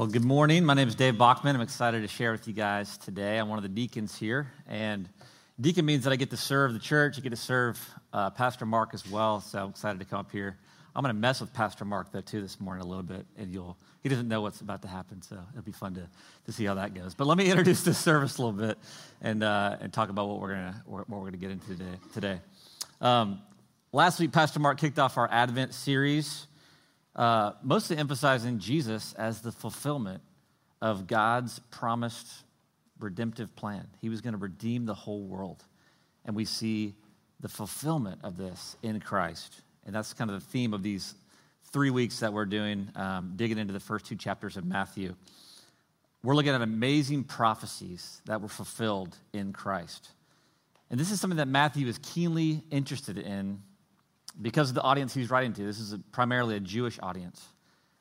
Well, good morning. My name is Dave Bachman. I'm excited to share with you guys today. I'm one of the deacons here, and deacon means that I get to serve the church. I get to serve uh, Pastor Mark as well. So I'm excited to come up here. I'm going to mess with Pastor Mark though too this morning a little bit, and you'll he doesn't know what's about to happen, so it'll be fun to, to see how that goes. But let me introduce this service a little bit and uh, and talk about what we're gonna what we're gonna get into today. Today, um, last week Pastor Mark kicked off our Advent series, uh, mostly emphasizing Jesus as the fulfillment of God's promised redemptive plan. He was going to redeem the whole world, and we see the fulfillment of this in Christ. And that's kind of the theme of these three weeks that we're doing, um, digging into the first two chapters of Matthew. We're looking at amazing prophecies that were fulfilled in Christ. And this is something that Matthew is keenly interested in because of the audience he's writing to. This is a, primarily a Jewish audience.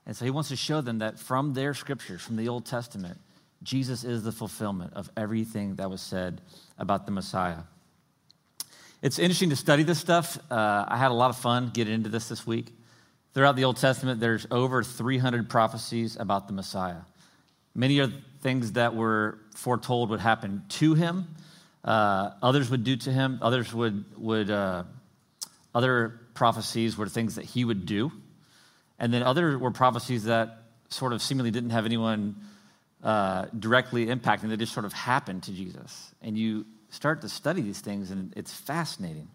And so he wants to show them that from their scriptures, from the Old Testament, Jesus is the fulfillment of everything that was said about the Messiah. It's interesting to study this stuff. Uh, I had a lot of fun getting into this this week. Throughout the Old Testament, there's over 300 prophecies about the Messiah. Many are things that were foretold would happen to him. Uh, others would do to him. Others would would uh, other prophecies were things that he would do, and then other were prophecies that sort of seemingly didn't have anyone uh, directly impacting. They just sort of happened to Jesus, and you start to study these things, and it's fascinating.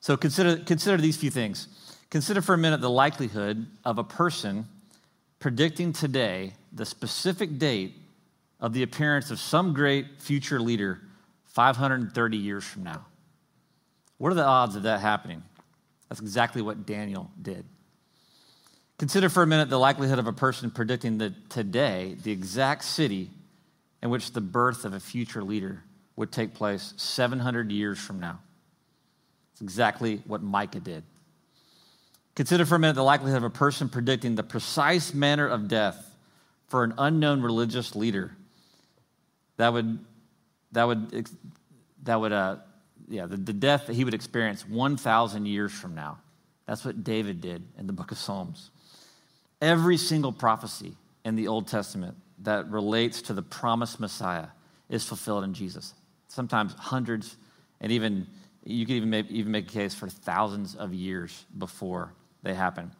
So consider, consider these few things. Consider for a minute the likelihood of a person predicting today the specific date of the appearance of some great future leader 530 years from now. What are the odds of that happening? That's exactly what Daniel did. Consider for a minute the likelihood of a person predicting that today, the exact city in which the birth of a future leader would take place 700 years from now. It's exactly what Micah did. Consider for a minute the likelihood of a person predicting the precise manner of death for an unknown religious leader. That would, that would, that would, uh, yeah, the, the death that he would experience 1,000 years from now. That's what David did in the book of Psalms. Every single prophecy in the Old Testament that relates to the promised Messiah is fulfilled in Jesus sometimes hundreds, and even you could even make, even make a case for thousands of years before they happen.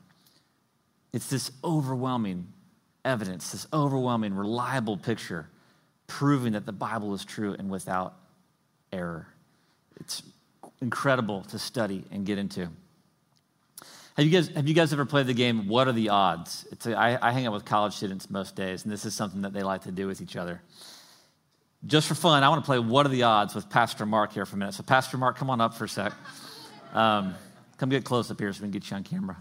It's this overwhelming evidence, this overwhelming, reliable picture proving that the Bible is true and without error. It's incredible to study and get into. Have you guys, have you guys ever played the game, What Are the Odds? A, I, I hang out with college students most days, and this is something that they like to do with each other just for fun, I want to play What Are the Odds with Pastor Mark here for a minute. So, Pastor Mark, come on up for a sec. Um, come get close up here so we can get you on camera.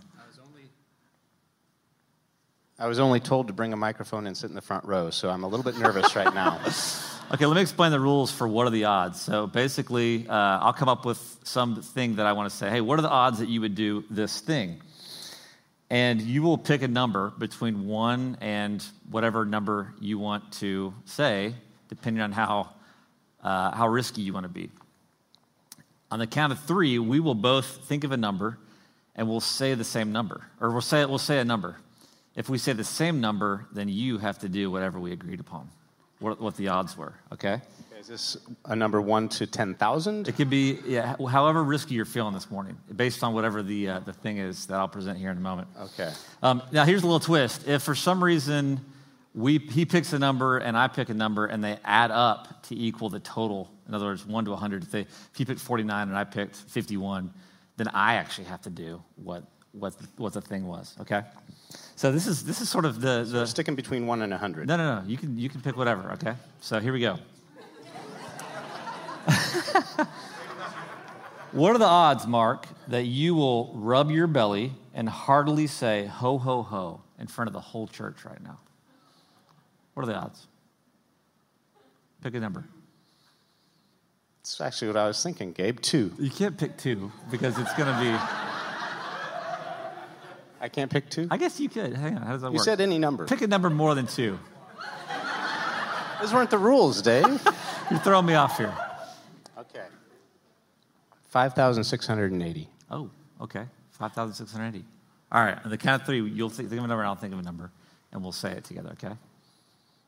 I was only told to bring a microphone and sit in the front row, so I'm a little bit nervous right now. okay, let me explain the rules for what are the odds. So basically, uh, I'll come up with something that I want to say. Hey, what are the odds that you would do this thing? And you will pick a number between one and whatever number you want to say depending on how, uh, how risky you want to be. On the count of three, we will both think of a number and we'll say the same number, or we'll say, we'll say a number. If we say the same number, then you have to do whatever we agreed upon, what, what the odds were, okay? Is this a number one to 10,000? It could be, yeah, however risky you're feeling this morning, based on whatever the, uh, the thing is that I'll present here in a moment. Okay. Um, now, here's a little twist. If for some reason we, he picks a number and I pick a number and they add up to equal the total. In other words, 1 to 100. If, they, if he picked 49 and I picked 51, then I actually have to do what, what, what the thing was, okay? So this is, this is sort of the... the so sticking between 1 and a 100. No, no, no. You can, you can pick whatever, okay? So here we go. what are the odds, Mark, that you will rub your belly and heartily say, ho, ho, ho, in front of the whole church right now? What are the odds? Pick a number. It's actually what I was thinking, Dave. Two. You can't pick two because it's going to be. I can't pick two? I guess you could. Hang on. How does that you work? You said any number. Pick a number more than two. Those weren't the rules, Dave. You're throwing me off here. Okay. 5,680. Oh, okay. 5,680. All right. On the count of three, you'll think of a number and I'll think of a number, and we'll say it together, okay?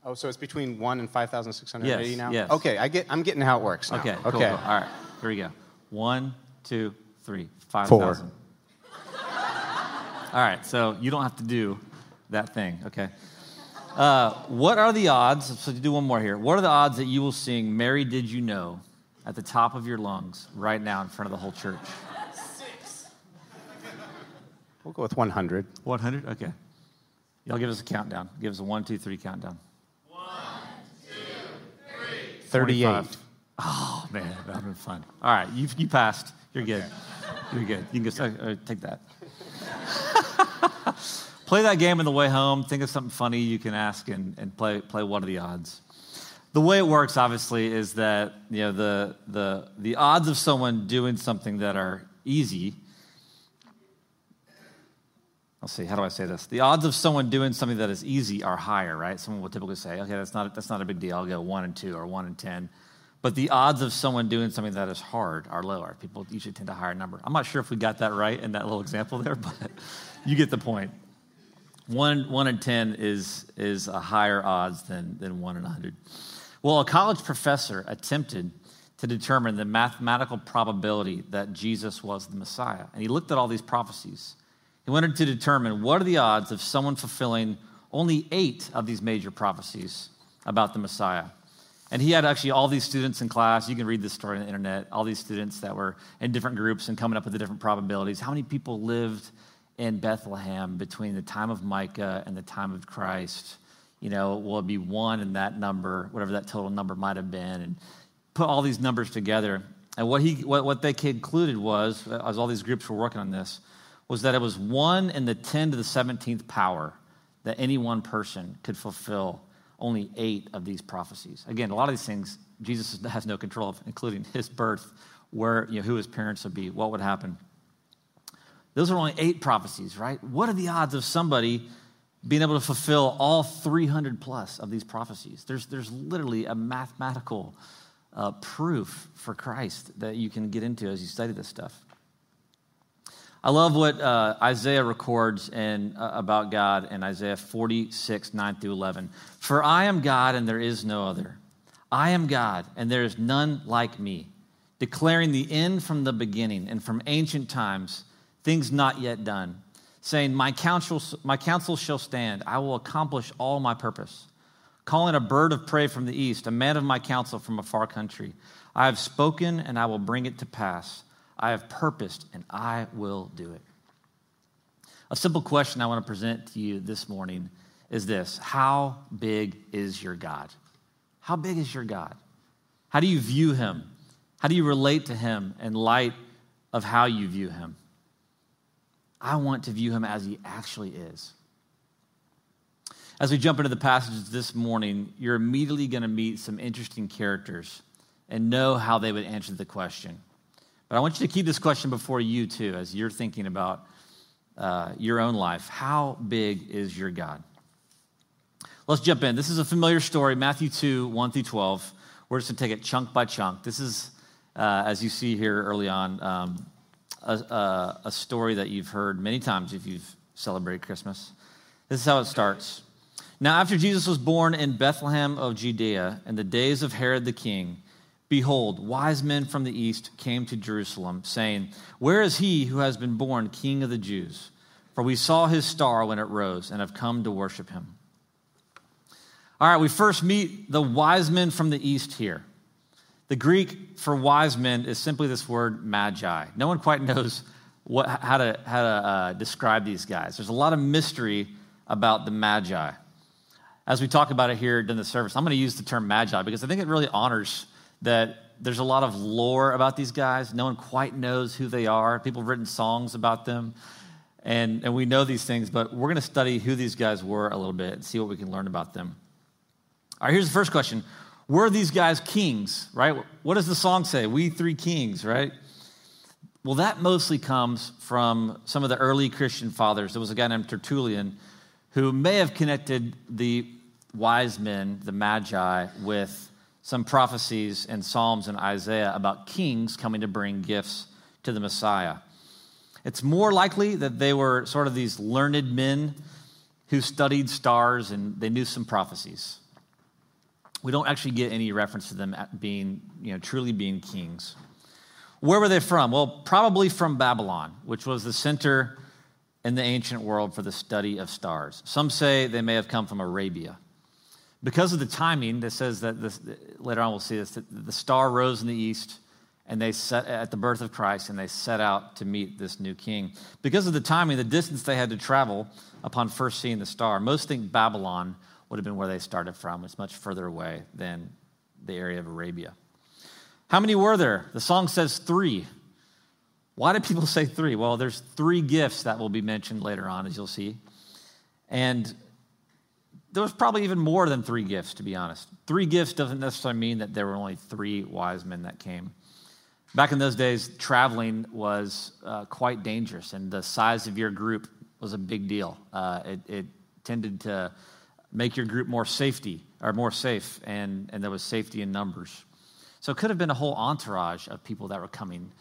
Oh, so it's between 1 and 5,680 Yes, now? yes. Okay, I get, I'm getting how it works now. Okay, cool, Okay. cool. All right, here we go. One, two, three, five Four. thousand. All right, so you don't have to do that thing, okay? Uh, what are the odds? So to do one more here. What are the odds that you will sing "Mary Did You Know" at the top of your lungs right now in front of the whole church? Six. We'll go with 100. One hundred. Okay. Y'all give us a countdown. Give us a one, two, three countdown. One, two, three. 38. 25. Oh man, that would have been fun. All right, you you passed. You're good. You're good. You can just uh, uh, take that. Play that game on the way home. Think of something funny you can ask and, and play play what are the odds. The way it works, obviously, is that you know the the the odds of someone doing something that are easy. Let's see, how do I say this? The odds of someone doing something that is easy are higher, right? Someone will typically say, okay, that's not, that's not a big deal. I'll go one and two or one and 10. But the odds of someone doing something that is hard are lower. People usually tend to higher number. I'm not sure if we got that right in that little example there, but you get the point. One, one in 10 is, is a higher odds than, than one in 100. Well, a college professor attempted to determine the mathematical probability that Jesus was the Messiah. And he looked at all these prophecies. He wanted to determine what are the odds of someone fulfilling only eight of these major prophecies about the Messiah. And he had actually all these students in class. You can read this story on the internet. All these students that were in different groups and coming up with the different probabilities. How many people lived in Bethlehem between the time of Micah and the time of Christ? You know, will it be one in that number, whatever that total number might have been, and put all these numbers together. And what he, what, what they concluded was, as all these groups were working on this, was that it was one in the 10 to the 17th power that any one person could fulfill only eight of these prophecies. Again, a lot of these things Jesus has no control of, including his birth, where, you know, who his parents would be, what would happen. Those are only eight prophecies, right? What are the odds of somebody being able to fulfill all 300 plus of these prophecies? There's, there's literally a mathematical uh, proof for Christ that you can get into as you study this stuff. I love what uh, Isaiah records in, uh, about God in Isaiah 46, 9 through 11. For I am God and there is no other. I am God and there is none like me, declaring the end from the beginning and from ancient times, things not yet done, saying, My counsel, my counsel shall stand. I will accomplish all my purpose. Calling a bird of prey from the east, a man of my counsel from a far country. I have spoken and I will bring it to pass. I have purposed and I will do it. A simple question I want to present to you this morning is this How big is your God? How big is your God? How do you view him? How do you relate to him in light of how you view him? I want to view him as he actually is. As we jump into the passages this morning, you're immediately going to meet some interesting characters and know how they would answer the question. But I want you to keep this question before you, too, as you're thinking about uh, your own life. How big is your God? Let's jump in. This is a familiar story, Matthew 2, 1 through 12. We're just going to take it chunk by chunk. This is, uh, as you see here early on, um, a, a, a story that you've heard many times if you've celebrated Christmas. This is how it starts. Now, after Jesus was born in Bethlehem of Judea in the days of Herod the king, behold, wise men from the east came to Jerusalem, saying, Where is he who has been born king of the Jews? For we saw his star when it rose and have come to worship him. All right, we first meet the wise men from the east here. The Greek for wise men is simply this word magi. No one quite knows what, how to, how to uh, describe these guys. There's a lot of mystery about the magi. As we talk about it here during the service, I'm going to use the term magi because I think it really honors that there's a lot of lore about these guys. No one quite knows who they are. People have written songs about them, and, and we know these things, but we're going to study who these guys were a little bit and see what we can learn about them. All right, here's the first question Were these guys kings, right? What does the song say? We three kings, right? Well, that mostly comes from some of the early Christian fathers. There was a guy named Tertullian who may have connected the wise men, the magi, with some prophecies and Psalms and Isaiah about kings coming to bring gifts to the Messiah. It's more likely that they were sort of these learned men who studied stars and they knew some prophecies. We don't actually get any reference to them being, you know, truly being kings. Where were they from? Well, probably from Babylon, which was the center in the ancient world for the study of stars. Some say they may have come from Arabia. Because of the timing, that says that this, later on we'll see this, that the star rose in the east and they set at the birth of Christ and they set out to meet this new king. Because of the timing, the distance they had to travel upon first seeing the star, most think Babylon would have been where they started from. It's much further away than the area of Arabia. How many were there? The song says three. Why do people say three? Well, there's three gifts that will be mentioned later on, as you'll see. And there was probably even more than three gifts, to be honest. Three gifts doesn't necessarily mean that there were only three wise men that came. Back in those days, traveling was uh, quite dangerous, and the size of your group was a big deal. Uh, it, it, tended to make your group more safety or more safe, and, and there was safety in numbers. So it could have been a whole entourage of people that were coming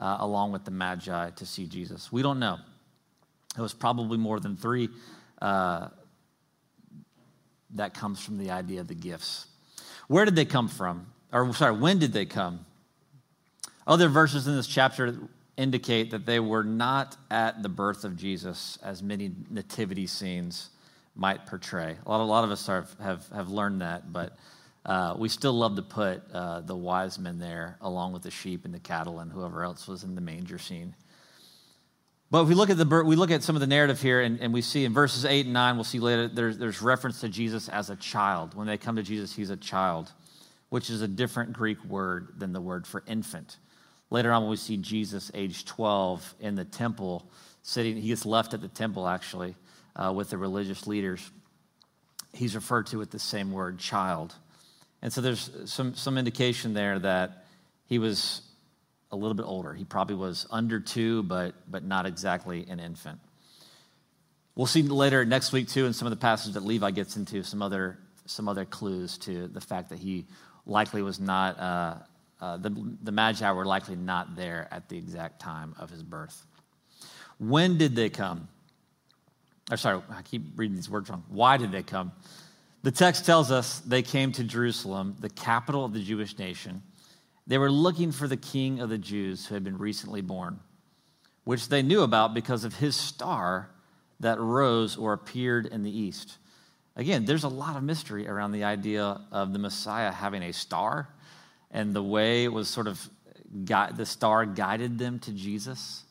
uh, along with the Magi to see Jesus. We don't know. It was probably more than three. Uh, that comes from the idea of the gifts. Where did they come from? Or, sorry, when did they come? Other verses in this chapter indicate that they were not at the birth of Jesus, as many nativity scenes might portray. A lot, a lot of us are, have, have learned that, but uh, we still love to put uh, the wise men there along with the sheep and the cattle and whoever else was in the manger scene. But if we look at the we look at some of the narrative here, and, and we see in verses eight and nine, we'll see later there's, there's reference to Jesus as a child. When they come to Jesus, he's a child, which is a different Greek word than the word for infant. Later on, when we see Jesus, age 12, in the temple, sitting, he gets left at the temple actually uh, with the religious leaders. He's referred to with the same word, child. And so there's some, some indication there that he was a little bit older. He probably was under two, but, but not exactly an infant. We'll see later next week, too, in some of the passages that Levi gets into, some other, some other clues to the fact that he likely was not, uh, uh, the, the Magi were likely not there at the exact time of his birth. When did they come? Or sorry, I keep reading these words wrong. Why did they come? The text tells us they came to Jerusalem, the capital of the Jewish nation they were looking for the king of the Jews who had been recently born, which they knew about because of his star that rose or appeared in the east. Again, there's a lot of mystery around the idea of the Messiah having a star and the way it was sort of the star guided them to Jesus.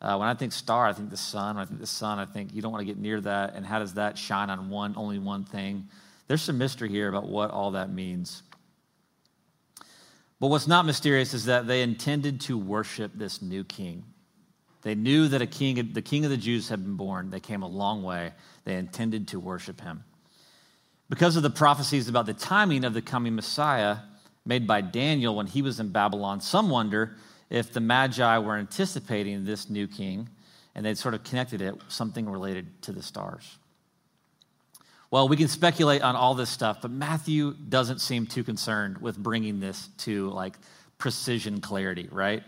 Uh, when I think star, I think the sun. When I think the sun, I think you don't want to get near that. And how does that shine on one, only one thing? There's some mystery here about what all that means. But what's not mysterious is that they intended to worship this new king. They knew that a king, the king of the Jews had been born. They came a long way. They intended to worship him. Because of the prophecies about the timing of the coming Messiah made by Daniel when he was in Babylon, some wonder if the Magi were anticipating this new king and they'd sort of connected it something related to the stars. Well, we can speculate on all this stuff, but Matthew doesn't seem too concerned with bringing this to like precision clarity, right?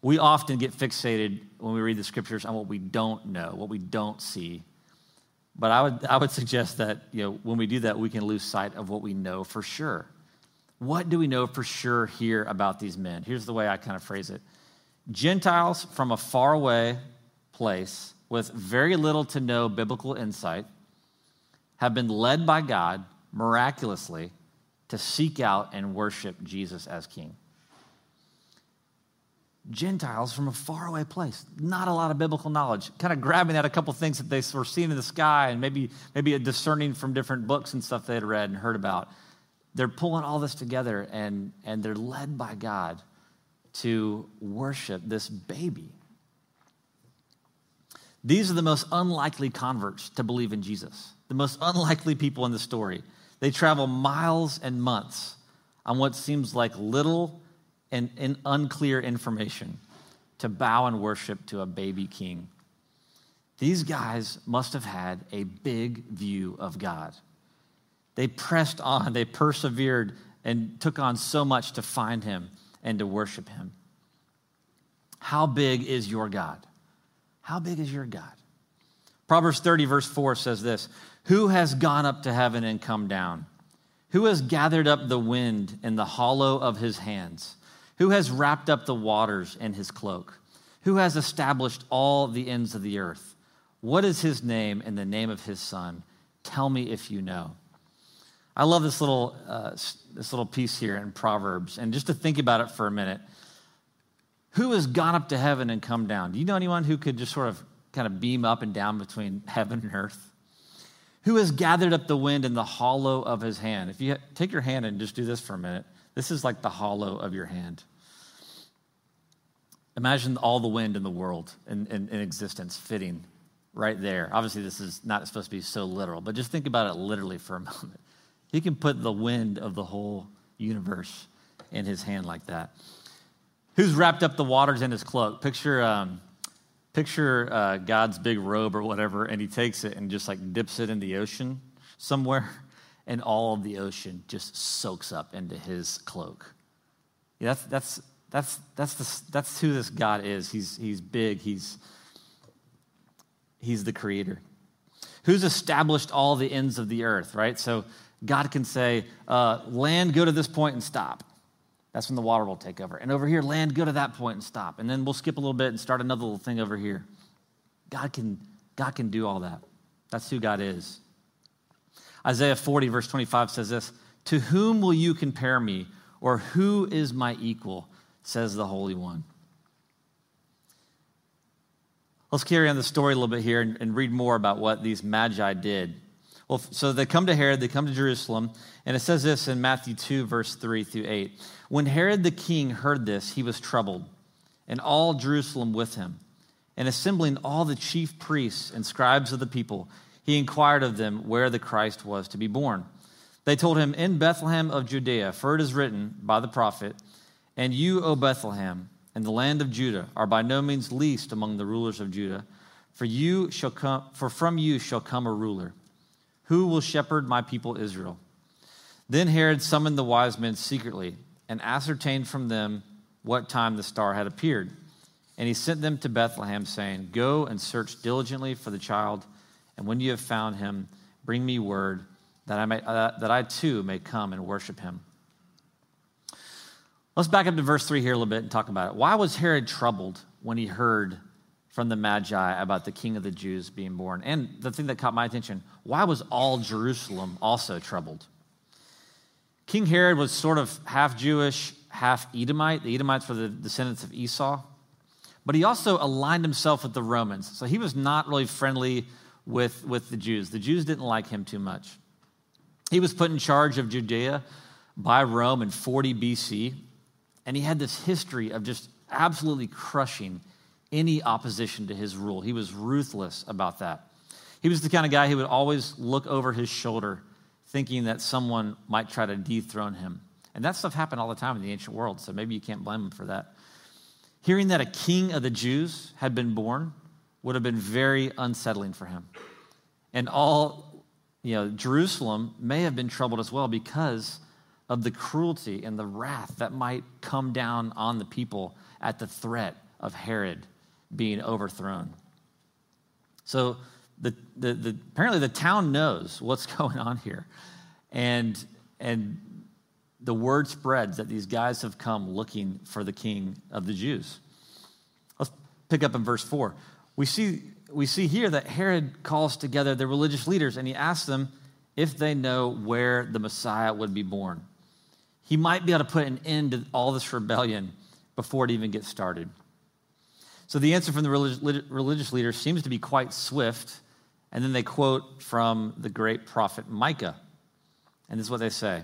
We often get fixated when we read the scriptures on what we don't know, what we don't see. But I would, I would suggest that you know, when we do that, we can lose sight of what we know for sure. What do we know for sure here about these men? Here's the way I kind of phrase it Gentiles from a faraway place with very little to no biblical insight have been led by God miraculously to seek out and worship Jesus as king. Gentiles from a faraway place, not a lot of biblical knowledge, kind of grabbing at a couple things that they were seeing in the sky and maybe, maybe discerning from different books and stuff they had read and heard about. They're pulling all this together and, and they're led by God to worship this baby. These are the most unlikely converts to believe in Jesus the most unlikely people in the story. They travel miles and months on what seems like little and, and unclear information to bow and worship to a baby king. These guys must have had a big view of God. They pressed on, they persevered, and took on so much to find him and to worship him. How big is your God? How big is your God? Proverbs 30, verse 4 says this who has gone up to heaven and come down? Who has gathered up the wind in the hollow of his hands? Who has wrapped up the waters in his cloak? Who has established all the ends of the earth? What is his name and the name of his son? Tell me if you know. I love this little, uh, this little piece here in Proverbs. And just to think about it for a minute, who has gone up to heaven and come down? Do you know anyone who could just sort of kind of beam up and down between heaven and earth? Who has gathered up the wind in the hollow of his hand? If you take your hand and just do this for a minute, this is like the hollow of your hand. Imagine all the wind in the world in, in, in existence fitting right there. Obviously, this is not supposed to be so literal, but just think about it literally for a moment. He can put the wind of the whole universe in his hand like that. Who's wrapped up the waters in his cloak? Picture um, Picture uh, God's big robe or whatever, and he takes it and just like dips it in the ocean somewhere, and all of the ocean just soaks up into his cloak. Yeah, that's, that's, that's, that's, the, that's who this God is. He's, he's big, he's, he's the creator. Who's established all the ends of the earth, right? So God can say, uh, land, go to this point and stop. That's when the water will take over. And over here, land, go to that point and stop. And then we'll skip a little bit and start another little thing over here. God can, God can do all that. That's who God is. Isaiah 40, verse 25 says this To whom will you compare me, or who is my equal? says the Holy One. Let's carry on the story a little bit here and, and read more about what these magi did. Well, so they come to Herod, they come to Jerusalem, and it says this in Matthew 2, verse 3 through 8. When Herod the king heard this, he was troubled, and all Jerusalem with him. And assembling all the chief priests and scribes of the people, he inquired of them where the Christ was to be born. They told him, In Bethlehem of Judea, for it is written by the prophet, And you, O Bethlehem, in the land of Judah, are by no means least among the rulers of Judah, for you shall come, for from you shall come a ruler who will shepherd my people Israel? Then Herod summoned the wise men secretly and ascertained from them what time the star had appeared. And he sent them to Bethlehem, saying, Go and search diligently for the child, and when you have found him, bring me word that I, may, uh, that I too may come and worship him. Let's back up to verse 3 here a little bit and talk about it. Why was Herod troubled when he heard from the Magi about the king of the Jews being born. And the thing that caught my attention why was all Jerusalem also troubled? King Herod was sort of half Jewish, half Edomite. The Edomites were the descendants of Esau. But he also aligned himself with the Romans. So he was not really friendly with, with the Jews. The Jews didn't like him too much. He was put in charge of Judea by Rome in 40 BC. And he had this history of just absolutely crushing any opposition to his rule. He was ruthless about that. He was the kind of guy who would always look over his shoulder, thinking that someone might try to dethrone him. And that stuff happened all the time in the ancient world, so maybe you can't blame him for that. Hearing that a king of the Jews had been born would have been very unsettling for him. And all, you know, Jerusalem may have been troubled as well because of the cruelty and the wrath that might come down on the people at the threat of Herod being overthrown. So the, the, the, apparently the town knows what's going on here. And, and the word spreads that these guys have come looking for the king of the Jews. Let's pick up in verse 4. We see, we see here that Herod calls together the religious leaders and he asks them if they know where the Messiah would be born. He might be able to put an end to all this rebellion before it even gets started. So the answer from the religious leader seems to be quite swift. And then they quote from the great prophet Micah. And this is what they say.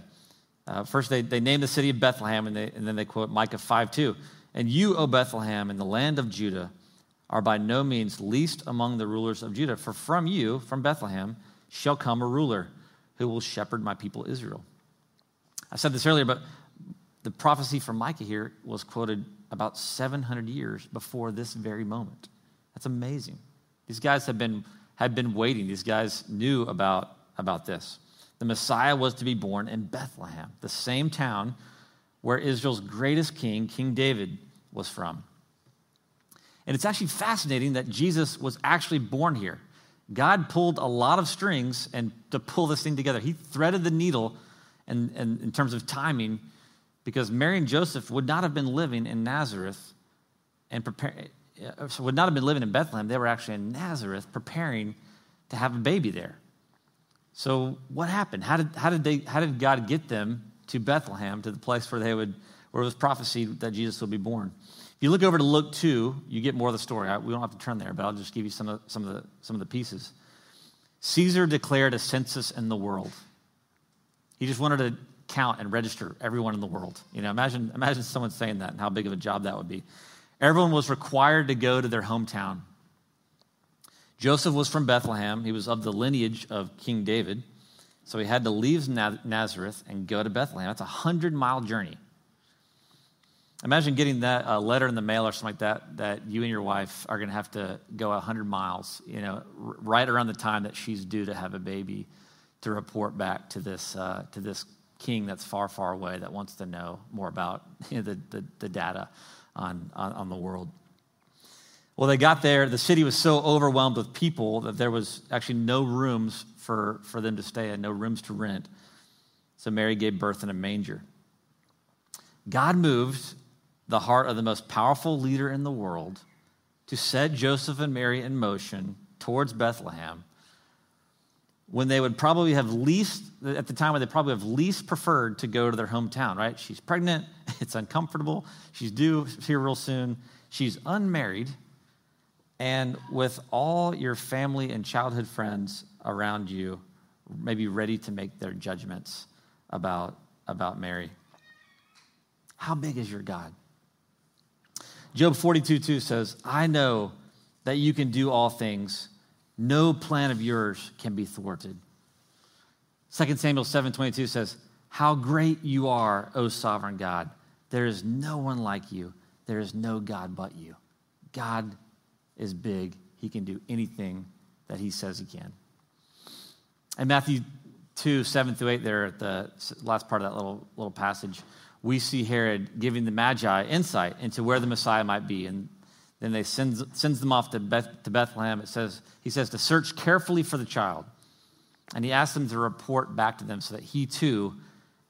Uh, first, they, they name the city of Bethlehem, and, they, and then they quote Micah 5 2. And you, O Bethlehem, in the land of Judah, are by no means least among the rulers of Judah. For from you, from Bethlehem, shall come a ruler who will shepherd my people Israel. I said this earlier, but the prophecy from Micah here was quoted about 700 years before this very moment. That's amazing. These guys have been, had been waiting. These guys knew about, about this. The Messiah was to be born in Bethlehem, the same town where Israel's greatest king, King David, was from. And it's actually fascinating that Jesus was actually born here. God pulled a lot of strings and to pull this thing together. He threaded the needle and, and in terms of timing because Mary and Joseph would not have been living in Nazareth and so uh, would not have been living in Bethlehem. They were actually in Nazareth preparing to have a baby there. So what happened? How did, how did, they, how did God get them to Bethlehem, to the place where they would, where it was prophesied that Jesus would be born? If you look over to Luke 2, you get more of the story. we don't have to turn there, but I'll just give you some of, some of, the, some of the pieces. Caesar declared a census in the world. He just wanted to count and register everyone in the world. You know, imagine, imagine someone saying that and how big of a job that would be. Everyone was required to go to their hometown. Joseph was from Bethlehem. He was of the lineage of King David. So he had to leave Nazareth and go to Bethlehem. That's a 100 mile journey. Imagine getting that uh, letter in the mail or something like that, that you and your wife are going to have to go 100 miles, you know, right around the time that she's due to have a baby to report back to this, uh, to this king that's far, far away that wants to know more about you know, the, the, the, data on, on, on the world. Well, they got there. The city was so overwhelmed with people that there was actually no rooms for, for them to stay in, no rooms to rent. So Mary gave birth in a manger. God moved the heart of the most powerful leader in the world to set Joseph and Mary in motion towards Bethlehem when they would probably have least, at the time when they probably have least preferred to go to their hometown, right? She's pregnant, it's uncomfortable, she's due here real soon, she's unmarried and with all your family and childhood friends around you, maybe ready to make their judgments about, about Mary. How big is your God? Job 42 2 says, I know that you can do all things. No plan of yours can be thwarted. 2 Samuel 7 22 says, How great you are, O sovereign God. There is no one like you. There is no God but you. God is big. He can do anything that he says he can. And Matthew 2, 7 through 8, there at the last part of that little, little passage, we see Herod giving the Magi insight into where the Messiah might be. And then they sends, sends them off to, Beth, to Bethlehem. It says, he says to search carefully for the child. And he asks them to report back to them so that he too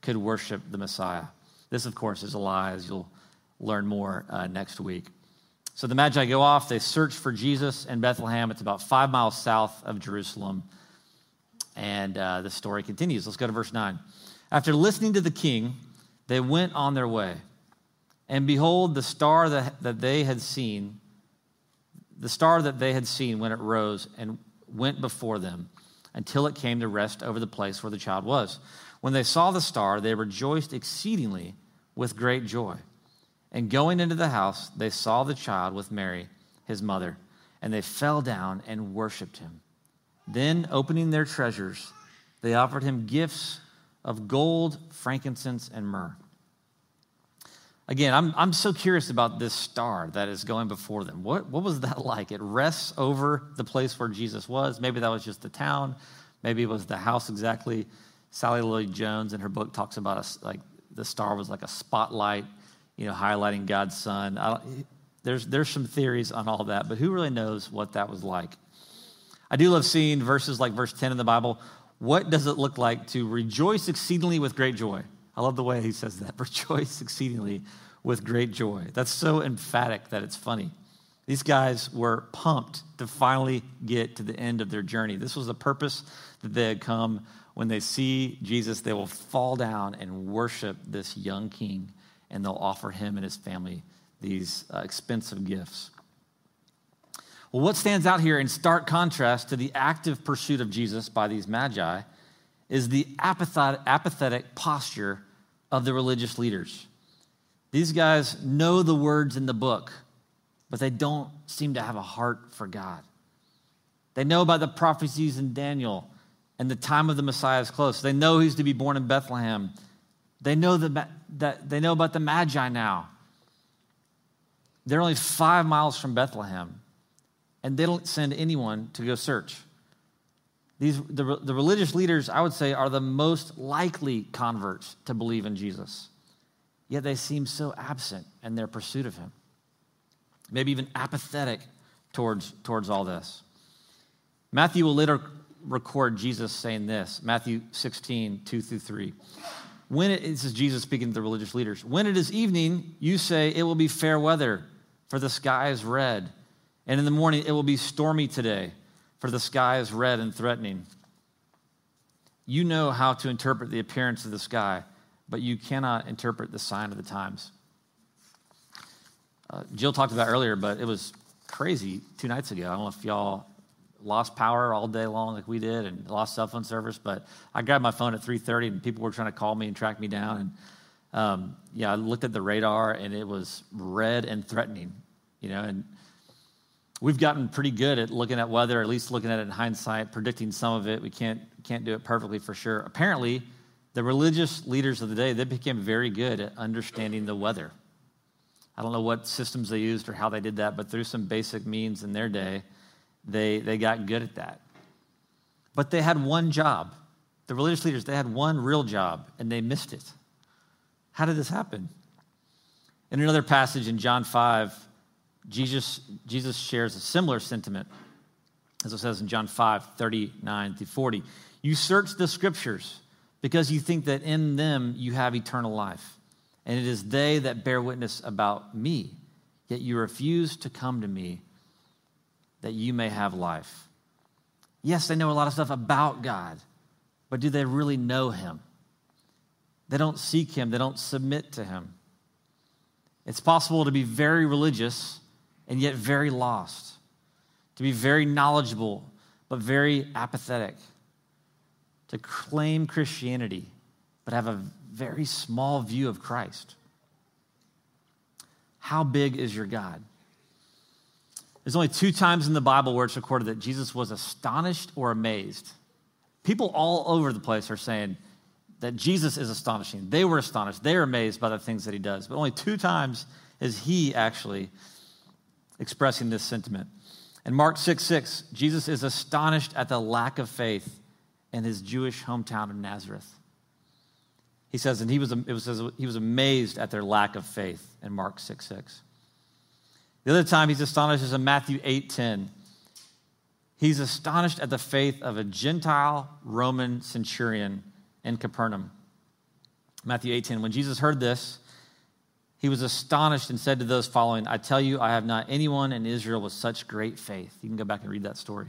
could worship the Messiah. This, of course, is a lie, as you'll learn more uh, next week. So the Magi go off, they search for Jesus in Bethlehem. It's about five miles south of Jerusalem. And uh, the story continues. Let's go to verse 9. After listening to the king, they went on their way. And behold, the star that, that they had seen, the star that they had seen when it rose and went before them until it came to rest over the place where the child was. When they saw the star, they rejoiced exceedingly with great joy. And going into the house, they saw the child with Mary, his mother, and they fell down and worshiped him. Then, opening their treasures, they offered him gifts of gold, frankincense, and myrrh. Again, I'm, I'm so curious about this star that is going before them. What, what was that like? It rests over the place where Jesus was. Maybe that was just the town. Maybe it was the house exactly. Sally Lloyd Jones in her book talks about us like the star was like a spotlight you know, highlighting God's Son. there's, there's some theories on all that, but who really knows what that was like? I do love seeing verses like verse 10 in the Bible. What does it look like to rejoice exceedingly with great joy? I love the way he says that. Rejoice exceedingly with great joy. That's so emphatic that it's funny. These guys were pumped to finally get to the end of their journey. This was the purpose that they had come. When they see Jesus, they will fall down and worship this young king and they'll offer him and his family these uh, expensive gifts. Well, what stands out here in stark contrast to the active pursuit of Jesus by these magi is the apathetic, apathetic posture of the religious leaders. These guys know the words in the book, but they don't seem to have a heart for God. They know about the prophecies in Daniel and the time of the Messiah is close. They know he's to be born in Bethlehem they know, the, that, they know about the Magi now. They're only five miles from Bethlehem, and they don't send anyone to go search. These, the, the religious leaders, I would say, are the most likely converts to believe in Jesus. Yet they seem so absent in their pursuit of him. Maybe even apathetic towards, towards all this. Matthew will later record Jesus saying this Matthew 16, 2 through 3. When it, this is Jesus speaking to the religious leaders. When it is evening, you say it will be fair weather, for the sky is red. And in the morning, it will be stormy today, for the sky is red and threatening. You know how to interpret the appearance of the sky, but you cannot interpret the sign of the times. Uh, Jill talked about earlier, but it was crazy two nights ago. I don't know if y'all lost power all day long like we did and lost cell phone service but i grabbed my phone at 3.30 and people were trying to call me and track me down and um, yeah i looked at the radar and it was red and threatening you know and we've gotten pretty good at looking at weather at least looking at it in hindsight predicting some of it we can't can't do it perfectly for sure apparently the religious leaders of the day they became very good at understanding the weather i don't know what systems they used or how they did that but through some basic means in their day they, they got good at that. But they had one job. The religious leaders, they had one real job, and they missed it. How did this happen? In another passage in John 5, Jesus, Jesus shares a similar sentiment, as it says in John 5, 39 through 40. You search the scriptures because you think that in them you have eternal life, and it is they that bear witness about me, yet you refuse to come to me that you may have life. Yes, they know a lot of stuff about God, but do they really know Him? They don't seek Him, they don't submit to Him. It's possible to be very religious and yet very lost, to be very knowledgeable but very apathetic, to claim Christianity but have a very small view of Christ. How big is your God? There's only two times in the Bible where it's recorded that Jesus was astonished or amazed. People all over the place are saying that Jesus is astonishing. They were astonished. They are amazed by the things that he does. But only two times is he actually expressing this sentiment. In Mark 6 6, Jesus is astonished at the lack of faith in his Jewish hometown of Nazareth. He says, and he was, it was, he was amazed at their lack of faith in Mark 6 6. The other time he's astonished is in Matthew 8:10. He's astonished at the faith of a Gentile Roman centurion in Capernaum. Matthew 8:10. When Jesus heard this, he was astonished and said to those following, I tell you, I have not anyone in Israel with such great faith. You can go back and read that story.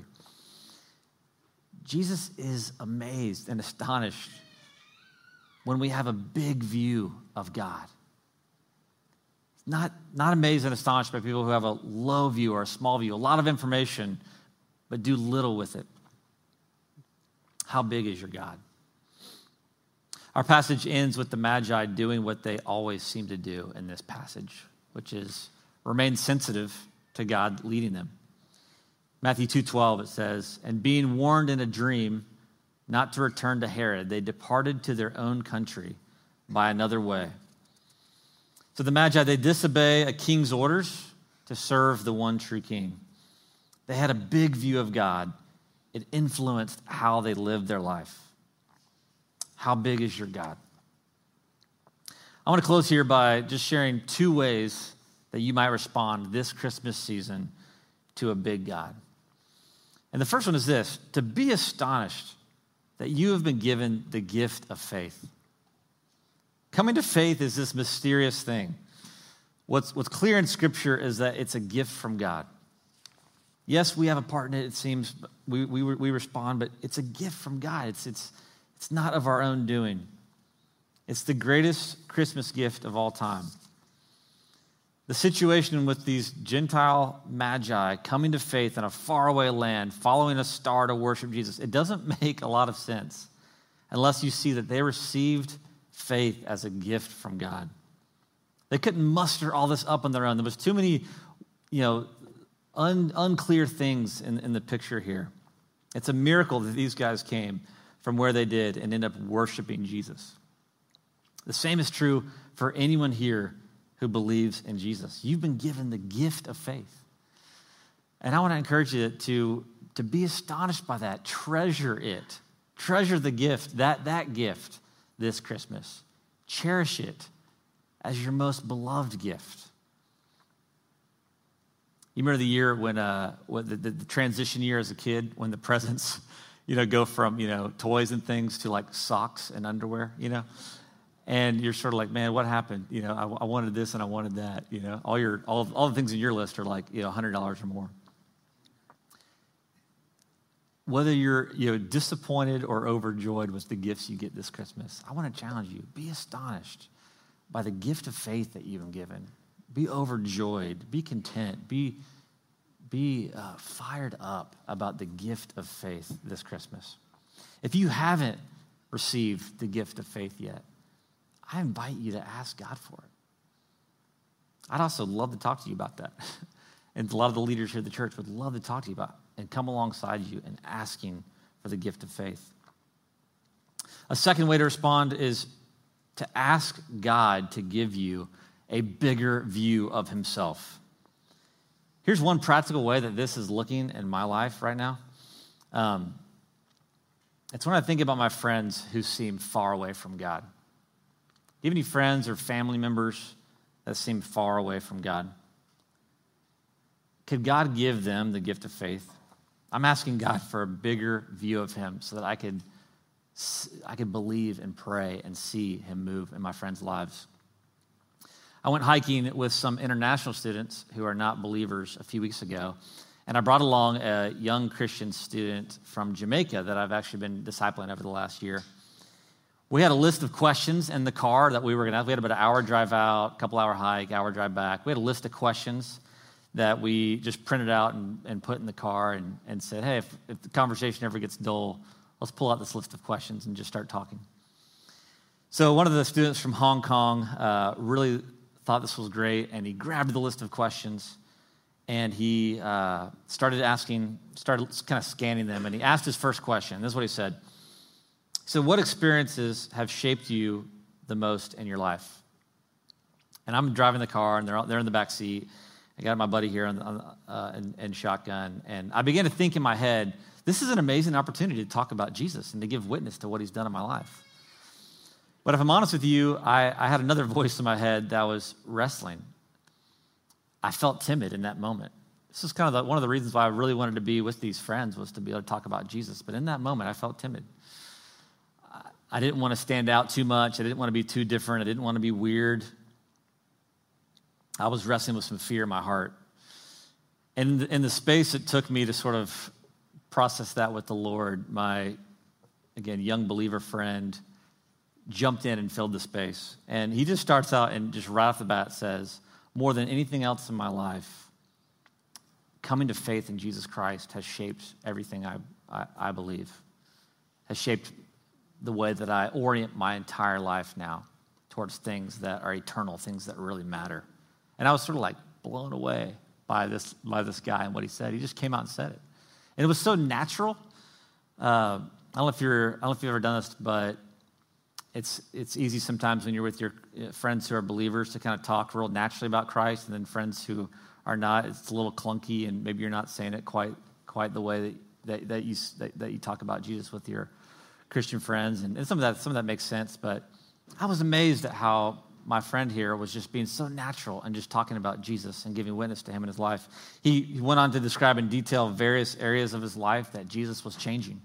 Jesus is amazed and astonished when we have a big view of God not, not amazed and astonished by people who have a low view or a small view, a lot of information, but do little with it. How big is your God? Our passage ends with the Magi doing what they always seem to do in this passage, which is remain sensitive to God leading them. Matthew 2:12 it says, "And being warned in a dream not to return to Herod, they departed to their own country by another way." So the Magi, they disobey a king's orders to serve the one true king. They had a big view of God, it influenced how they lived their life. How big is your God? I want to close here by just sharing two ways that you might respond this Christmas season to a big God. And the first one is this to be astonished that you have been given the gift of faith. Coming to faith is this mysterious thing. What's, what's clear in Scripture is that it's a gift from God. Yes, we have a part in it, it seems, we, we, we respond, but it's a gift from God. It's, it's, it's not of our own doing. It's the greatest Christmas gift of all time. The situation with these Gentile magi coming to faith in a faraway land, following a star to worship Jesus, it doesn't make a lot of sense unless you see that they received faith as a gift from God. They couldn't muster all this up on their own. There was too many, you know, un, unclear things in, in the picture here. It's a miracle that these guys came from where they did and end up worshiping Jesus. The same is true for anyone here who believes in Jesus. You've been given the gift of faith. And I want to encourage you to, to be astonished by that. Treasure it. Treasure the gift, that, that gift this Christmas. Cherish it as your most beloved gift. You remember the year when, uh, the, the, the, transition year as a kid, when the presents, you know, go from, you know, toys and things to like socks and underwear, you know? And you're sort of like, man, what happened? You know, I, I wanted this and I wanted that, you know? All your, all, all the things in your list are like, you know, $100 or more. Whether you're, you know, disappointed or overjoyed with the gifts you get this Christmas, I want to challenge you. Be astonished by the gift of faith that you've been given. Be overjoyed. Be content. Be be uh, fired up about the gift of faith this Christmas. If you haven't received the gift of faith yet, I invite you to ask God for it. I'd also love to talk to you about that. and a lot of the leaders here at the church would love to talk to you about and come alongside you in asking for the gift of faith. A second way to respond is to ask God to give you a bigger view of Himself. Here's one practical way that this is looking in my life right now. Um, it's when I think about my friends who seem far away from God. Do you have any friends or family members that seem far away from God? Could God give them the gift of faith? I'm asking God for a bigger view of Him so that I could, I could believe and pray and see Him move in my friends' lives. I went hiking with some international students who are not believers a few weeks ago, and I brought along a young Christian student from Jamaica that I've actually been discipling over the last year. We had a list of questions in the car that we were going to have. We had about an hour drive out, a couple hour hike, hour drive back. We had a list of questions that we just printed out and, and put in the car and, and said, hey, if, if the conversation ever gets dull, let's pull out this list of questions and just start talking. So, one of the students from Hong Kong uh, really thought this was great, and he grabbed the list of questions and he uh, started asking, started kind of scanning them, and he asked his first question. This is what he said. So, what experiences have shaped you the most in your life? And I'm driving the car, and they're, they're in the back seat. I got my buddy here on, on, uh, in shotgun, and I began to think in my head, this is an amazing opportunity to talk about Jesus and to give witness to what he's done in my life. But if I'm honest with you, I, I had another voice in my head that was wrestling. I felt timid in that moment. This is kind of the, one of the reasons why I really wanted to be with these friends was to be able to talk about Jesus. But in that moment, I felt timid. I didn't want to stand out too much. I didn't want to be too different. I didn't want to be weird. I was wrestling with some fear in my heart. And in the space it took me to sort of process that with the Lord, my, again, young believer friend jumped in and filled the space. And he just starts out and just right off the bat says, More than anything else in my life, coming to faith in Jesus Christ has shaped everything I, I, I believe, has shaped the way that I orient my entire life now towards things that are eternal, things that really matter. And I was sort of like blown away by this, by this guy and what he said. He just came out and said it. And it was so natural. Uh, I don't know if you're, I don't know if you've ever done this, but it's, it's easy sometimes when you're with your uh, friends who are believers to kind of talk real naturally about Christ, and then friends who are not, it's a little clunky, and maybe you're not saying it quite, quite the way that, that, that you, that, that, you talk about Jesus with your Christian friends. And, and some, of that, some of that makes sense, but I was amazed at how my friend here was just being so natural and just talking about Jesus and giving witness to him in his life. He, he went on to describe in detail various areas of his life that Jesus was changing.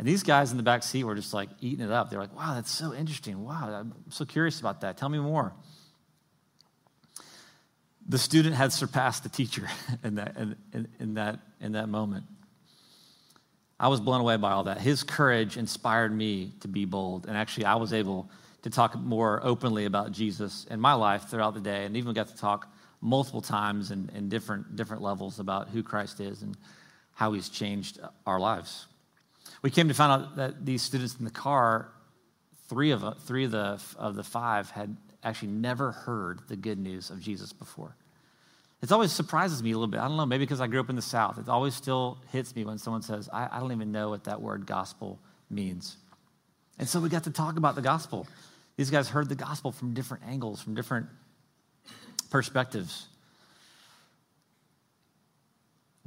And these guys in the back seat were just like eating it up. They're like, wow, that's so interesting. Wow, I'm so curious about that. Tell me more. The student had surpassed the teacher in that, in, in, that, in that moment. I was blown away by all that. His courage inspired me to be bold. And actually, I was able to talk more openly about Jesus in my life throughout the day and even got to talk multiple times in, in different, different levels about who Christ is and how he's changed our lives. We came to find out that these students in the car, three of, three of, the, of the five had actually never heard the good news of Jesus before. It always surprises me a little bit. I don't know, maybe because I grew up in the South. It always still hits me when someone says, I, I don't even know what that word gospel means. And so we got to talk about the gospel. These guys heard the gospel from different angles, from different perspectives.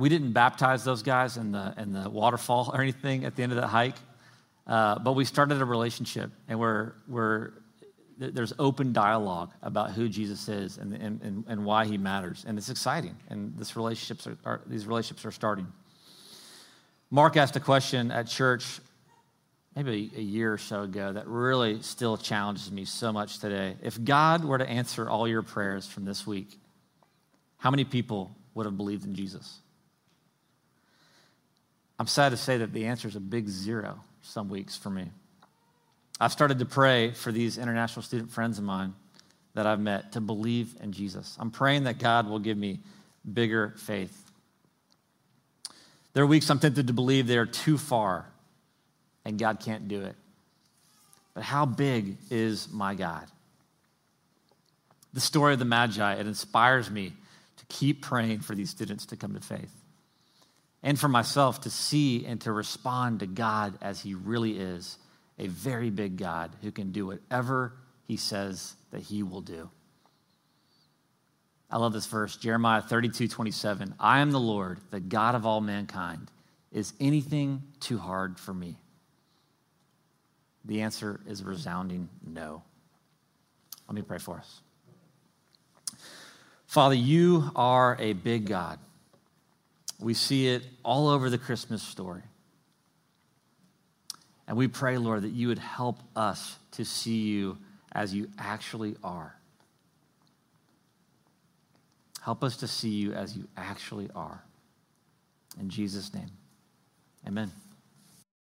We didn't baptize those guys in the, in the waterfall or anything at the end of that hike, uh, but we started a relationship, and we're, we're, there's open dialogue about who Jesus is and, and, and why he matters. And it's exciting, and this relationships are, are, these relationships are starting. Mark asked a question at church maybe a year or so ago that really still challenges me so much today. If God were to answer all your prayers from this week, how many people would have believed in Jesus? I'm sad to say that the answer is a big zero some weeks for me. I've started to pray for these international student friends of mine that I've met to believe in Jesus. I'm praying that God will give me bigger faith. There are weeks I'm tempted to believe they are too far and God can't do it. But how big is my God? The story of the Magi, it inspires me to keep praying for these students to come to faith. And for myself to see and to respond to God as He really is a very big God who can do whatever He says that He will do. I love this verse, Jeremiah 32 27. I am the Lord, the God of all mankind. Is anything too hard for me? The answer is a resounding no. Let me pray for us. Father, you are a big God. We see it all over the Christmas story. And we pray, Lord, that you would help us to see you as you actually are. Help us to see you as you actually are. In Jesus' name, amen.